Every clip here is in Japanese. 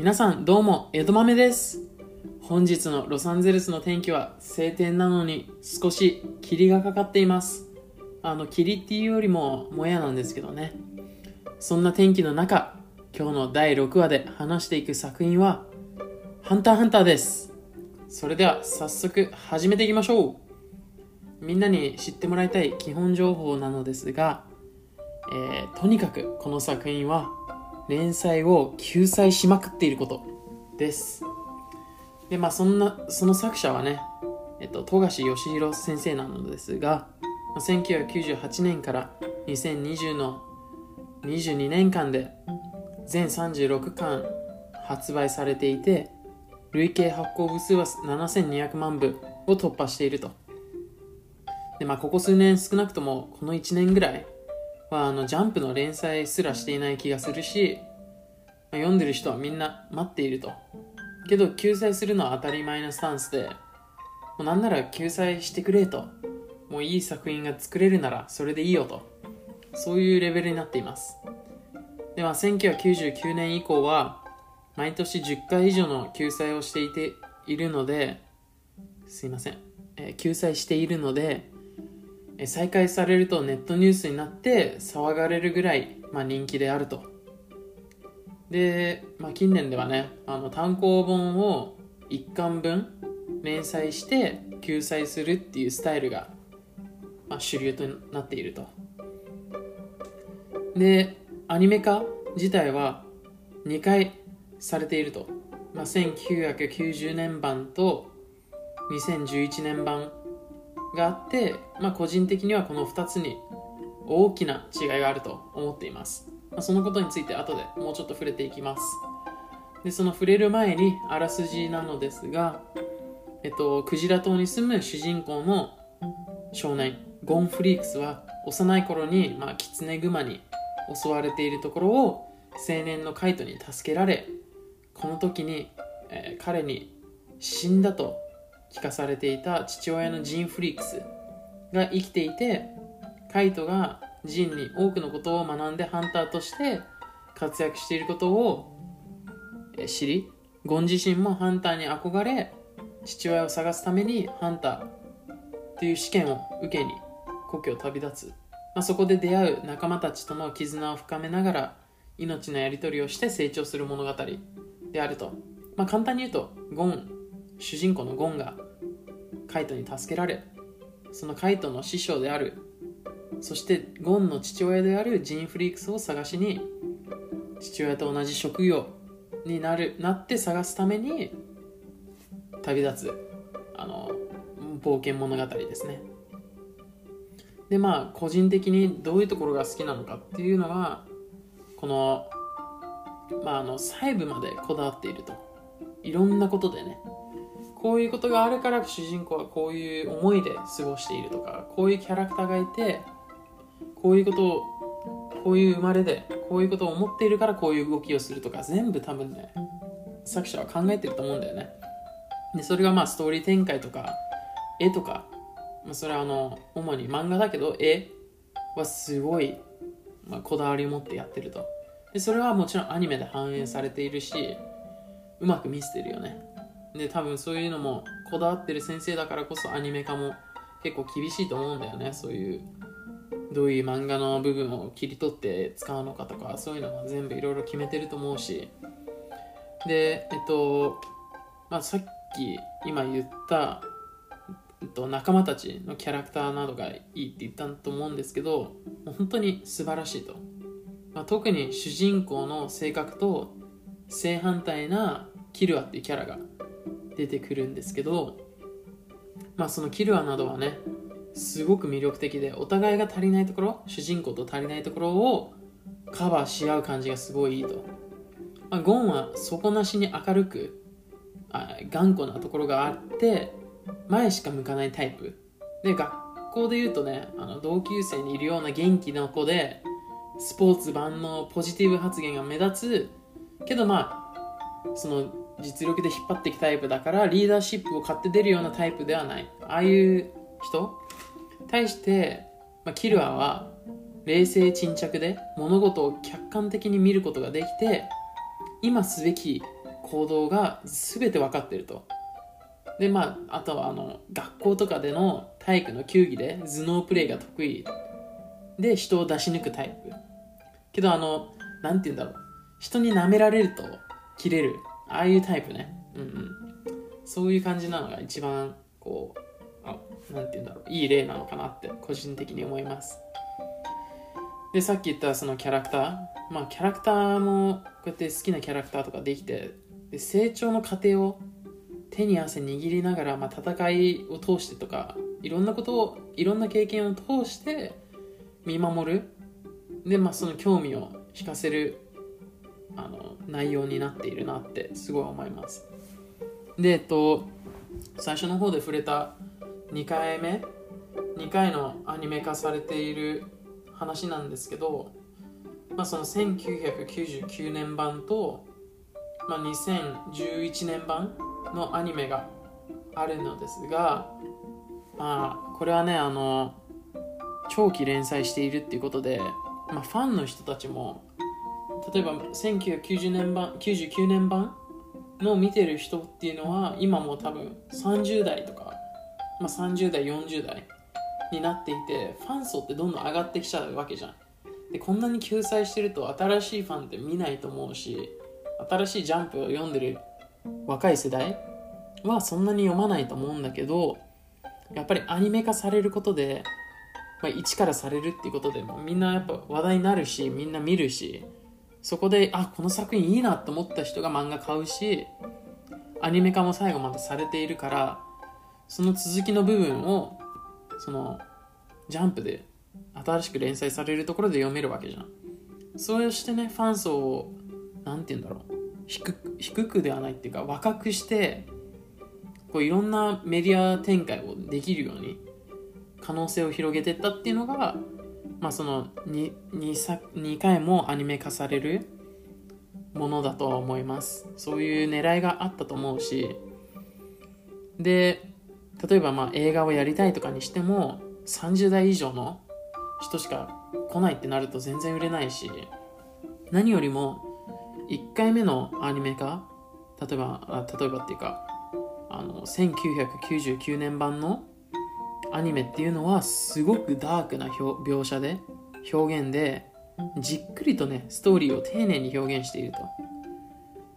皆さんどうも、江戸豆です。本日のロサンゼルスの天気は晴天なのに少し霧がかかっています。あの、霧っていうよりももやなんですけどね。そんな天気の中、今日の第6話で話していく作品は、ハンターハンターです。それでは早速始めていきましょう。みんなに知ってもらいたい基本情報なのですが、えーとにかくこの作品は連載を救済しまくっていることです。で、まあそんな、その作者はね、えっと、富樫義弘先生なのですが、1998年から2020の22年間で全36巻発売されていて、累計発行部数は7200万部を突破していると。で、まあここ数年少なくともこの1年ぐらいはあのジャンプの連載すらしていない気がするし、まあ読んでる人はみんな待っていると。けど救済するのは当たり前のスタンスで、もうなんなら救済してくれと。もういい作品が作れるならそれでいいよと。そういうレベルになっています。で、まあ1999年以降は毎年10回以上の救済をしていているので、すいません。えー救済しているので、再開されるとネットニュースになって騒がれるぐらい、まあ、人気であると。で、まあ、近年ではね、あの単行本を1巻分連載して救済するっていうスタイルが、まあ、主流となっていると。で、アニメ化自体は2回されていると。まあ、1990年版と2011年版があって、まあ、個人的にはこの2つに大きな違いがあると思っています、まあ、そのことについて後でもうちょっと触れていきます。でその触れる前にあらすじなのですが、えっと、クジラ島に住む主人公の少年ゴンフリークスは幼い頃に、まあ、キツネグマに襲われているところを青年のカイトに助けられこの時に、えー彼に死んだと聞かされていた父親のジン・フリークスが生きていてカイトがジンに多くのことを学んでハンターとして活躍していることを知りゴン自身もハンターに憧れ父親を探すためにハンターという試験を受けに故郷を旅立つ、まあ、そこで出会う仲間たちとの絆を深めながら命のやり取りをして成長する物語であると、まあ、簡単に言うとゴン主人公のゴンがカイトに助けられそのカイトの師匠であるそしてゴンの父親であるジン・フリークスを探しに父親と同じ職業になるなって探すために旅立つあの冒険物語ですね。でまあ個人的にどういうところが好きなのかっていうのはこのまああの細部までこだわっていると。いろんなことでね。こういうことがあるから主人公はこういう思いで過ごしているとかこういうキャラクターがいてこういうことをこういう生まれでこういうことを思っているからこういう動きをするとか全部多分ね作者は考えてると思うんだよね。でそれがまあストーリー展開とか絵とか、まあ、それはあの主に漫画だけど絵はすごい、まあ、こだわりを持ってやってると。でそれはもちろんアニメで反映されているしうまく見せてるよね。で多分そういうのもこだわってる先生だからこそアニメ化も結構厳しいと思うんだよね。そういうどういう漫画の部分を切り取って使うのかとかそういうのも全部いろいろ決めてると思うし。でえっと、まあ、さっき今言った、えっと、仲間たちのキャラクターなどがいいって言ったと思うんですけど本当に素晴らしいと、まあ、特に主人公の性格と正反対なキルアっていうキャラが出てくるんですけどまあそのキルアなどはねすごく魅力的でお互いが足りないところ主人公と足りないところをカバーし合う感じがすごいいいと、まあ、ゴンは底なしに明るくあ頑固なところがあって前しか向かないタイプ。で学校で言うとねあの同級生にいるような元気な子でスポーツ万能ポジティブ発言が目立つ。けどまあその実力で引っ張っていくタイプだからリーダーシップを買って出るようなタイプではない。ああいう人？対して、まあ、キルアは冷静沈着で物事を客観的に見ることができて今すべき行動が全て分かってると。でまああとはあの学校とかでの体育の球技で頭脳プレーが得意。で人を出し抜くタイプ。けどあのなんて言うんだろう。人に舐められると切れる。ああいうタイプね。うんうん。そういう感じなのが一番こうあなて言うんだろう。いい例なのかなって個人的に思います。でさっき言ったそのキャラクター。まあキャラクターもこうやって好きなキャラクターとかできてで成長の過程を手に汗握りながら、まあ、戦いを通してとかいろんなことをいろんな経験を通して見守る。で、まあ、その興味を引かせるあの内容になっているなってすごい思います。でえっと最初の方で触れた2回目2回のアニメ化されている話なんですけど、まあ、その1999年版と、まあ、2011年版のアニメがあるのですが、まあ、これはねあの長期連載しているっていうことで、まあ、ファンの人たちも例えば1990年版99年版の見てる人っていうのは今も多分30代とか、まあ、30代40代になっていてファン層ってどんどん上がってきちゃうわけじゃん。でこんなに救済してると新しいファンって見ないと思うし新しいジャンプを読んでる若い世代はそんなに読まないと思うんだけどやっぱりアニメ化されることで、まあ、一からされるっていうことでみんなやっぱ話題になるしみんな見るしそこであこの作品いいなって思った人が漫画買うしアニメ化も最後までされているからその続きの部分をそのジャンプで新しく連載されるところで読めるわけじゃん。そうしてねファン層を何て言うんだろう。低低くではないっていうか若くしてこういろんなメディア展開をできるように可能性を広げてったっていうのが、まあ、その 2, 2, 回もアニメ化されるものだとは思います。そういう狙いがあったと思うし。で例えばまあ映画をやりたいとかにしても30代以上の人しか来ないってなると全然売れないし何よりも1回目のアニメ化例えば例えばっていうかあの1999年版のアニメっていうのはすごくダークな描写で表現でじっくりとねストーリーを丁寧に表現していると。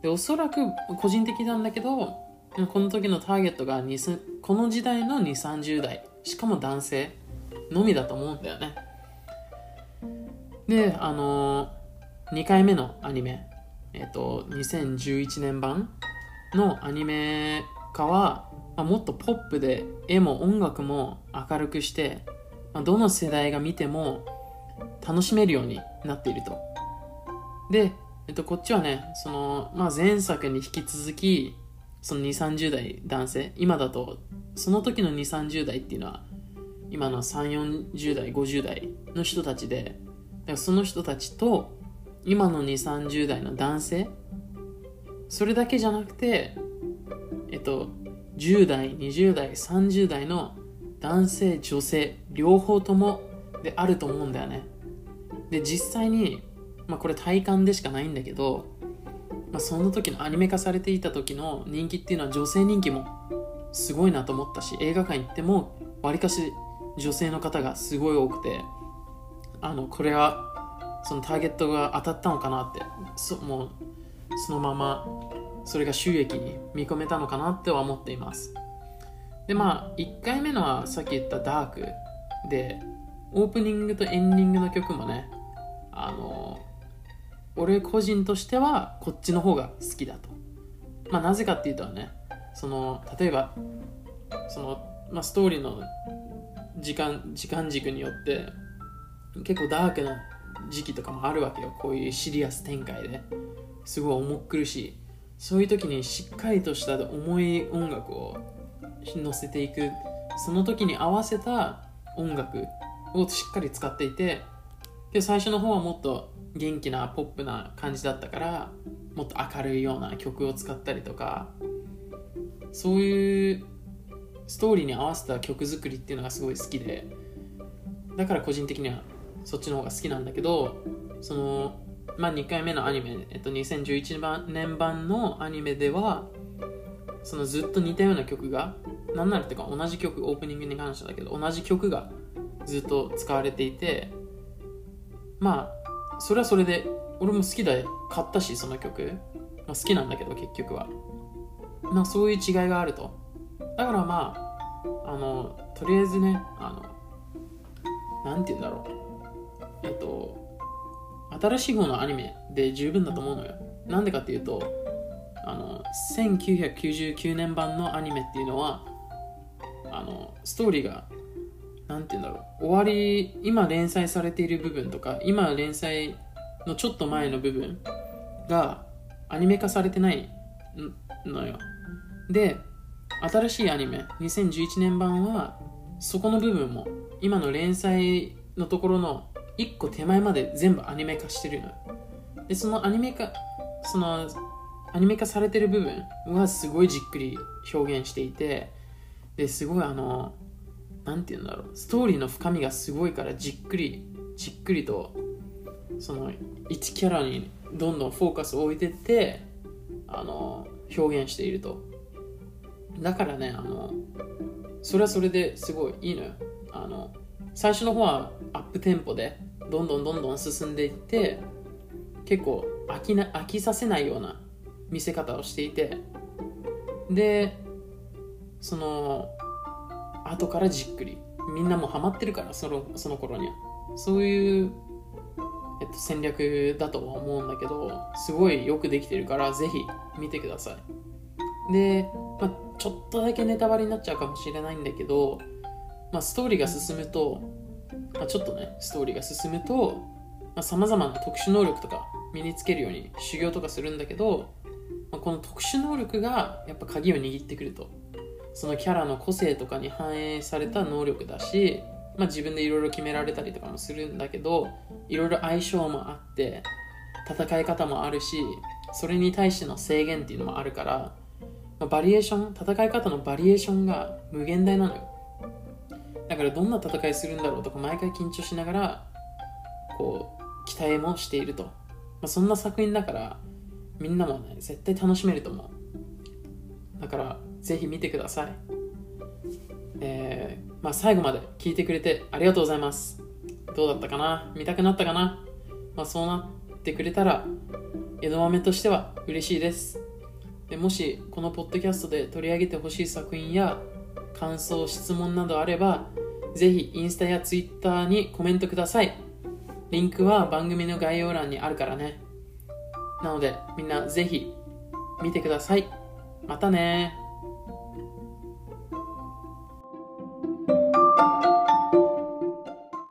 でおそらく個人的なんだけどこの時のターゲットがこの時代の2 3 0代しかも男性のみだと思うんだよね。であのー、2回目のアニメえっ、と、2011年版のアニメ化は、まあ、もっとポップで絵も音楽も明るくして、まあ、どの世代が見ても楽しめるようになっていると。で、えっと、こっちはね、その、まあ、前作に引き続き、その2、30代男性、今だと、その時の2、30代っていうのは、今の3、40代、50代の人たちで、その人たちと今の2 3 0代の男性それだけじゃなくてえっと10代20代30代の男性女性両方ともであると思うんだよね。で実際にまあこれ体感でしかないんだけど、まあ、その時のアニメ化されていた時の人気っていうのは女性人気もすごいなと思ったし映画館行ってもわりかし女性の方がすごい多くてあのこれはそのターゲットが当たったのかなってそもうそのままそれが収益に見込めたのかなっては思っています。でまあ1回目のはさっき言ったダークでオープニングとエンディングの曲もねあの俺個人としてはこっちの方が好きだと。まあなぜかっていうとねその例えばその、まあ、ストーリーの時間時間軸によって結構ダークな時期とかもあるわけよ。こういうシリアス展開で。すごい重苦しい。そういう時にしっかりとした重い音楽を乗せていく。その時に合わせた音楽をしっかり使っていてで最初の方はもっと元気なポップな感じだったからもっと明るいような曲を使ったりとかそういうストーリーに合わせた曲作りっていうのがすごい好きでだから個人的にはそっちの方が好きなんだけどそのまあ2回目のアニメ、えっと、2011年版のアニメではそのずっと似たような曲が何ならっていうか同じ曲オープニングに関してだけど同じ曲がずっと使われていてまあそれはそれで俺も好きで買ったしその曲、まあ、好きなんだけど結局は。まあそういう違いがあると。だからまああのとりあえずねあのなんて言うんだろう。えっと新しい方のアニメで十分だと思うのよ。なんでかっていうとあの1999年版のアニメっていうのはあのストーリーがなんて言うんだろう。終わり今連載されている部分とか今連載のちょっと前の部分がアニメ化されてないのよ。で新しいアニメ2011年版はそこの部分も今の連載のところの1個手前まで全部アニメ化してるのでそのアニメ化そのアニメ化されてる部分はすごいじっくり表現していてですごいあの何て言うんだろう。ストーリーの深みがすごいからじっくりじっくりとその1キャラにどんどんフォーカスを置いてってあの表現していると。だからねあのそれはそれですごいいいのよ。あの最初の方はアップテンポでどんどんどんどん進んでいって結構飽きな飽きさせないような見せ方をしていてでその後からじっくりみんなもハマってるからそのその頃には。そういう、えっと、戦略だとは思うんだけどすごいよくできてるからぜひ見てください。で、まあ、ちょっとだけネタバレになっちゃうかもしれないんだけど、まあ、ストーリーが進むと、まあ、ちょっとねストーリーが進むとさまざ、まな特殊能力とか身につけるように修行とかするんだけど、まあ、この特殊能力がやっぱ鍵を握ってくると。そのキャラの個性とかに反映された能力だし、まあ、自分でいろいろ決められたりとかもするんだけどいろいろ相性もあって戦い方もあるしそれに対しての制限っていうのもあるから、まあ、バリエーション戦い方のバリエーションが無限大なのよ。だからどんな戦いするんだろうとか毎回緊張しながらこう期待もしていると、まあ、そんな作品だからみんなもね絶対楽しめると思うだからぜひ見てください。えー、まあ、最後まで聞いてくれてありがとうございます。どうだったかな？見たくなったかな？まあ、そうなってくれたら、江戸豆としては嬉しいです。でもし、このポッドキャストで取り上げてほしい作品や感想、質問などあれば、ぜひインスタやツイッターにコメントください。リンクは番組の概要欄にあるからね。なので、みんなぜひ見てください。またね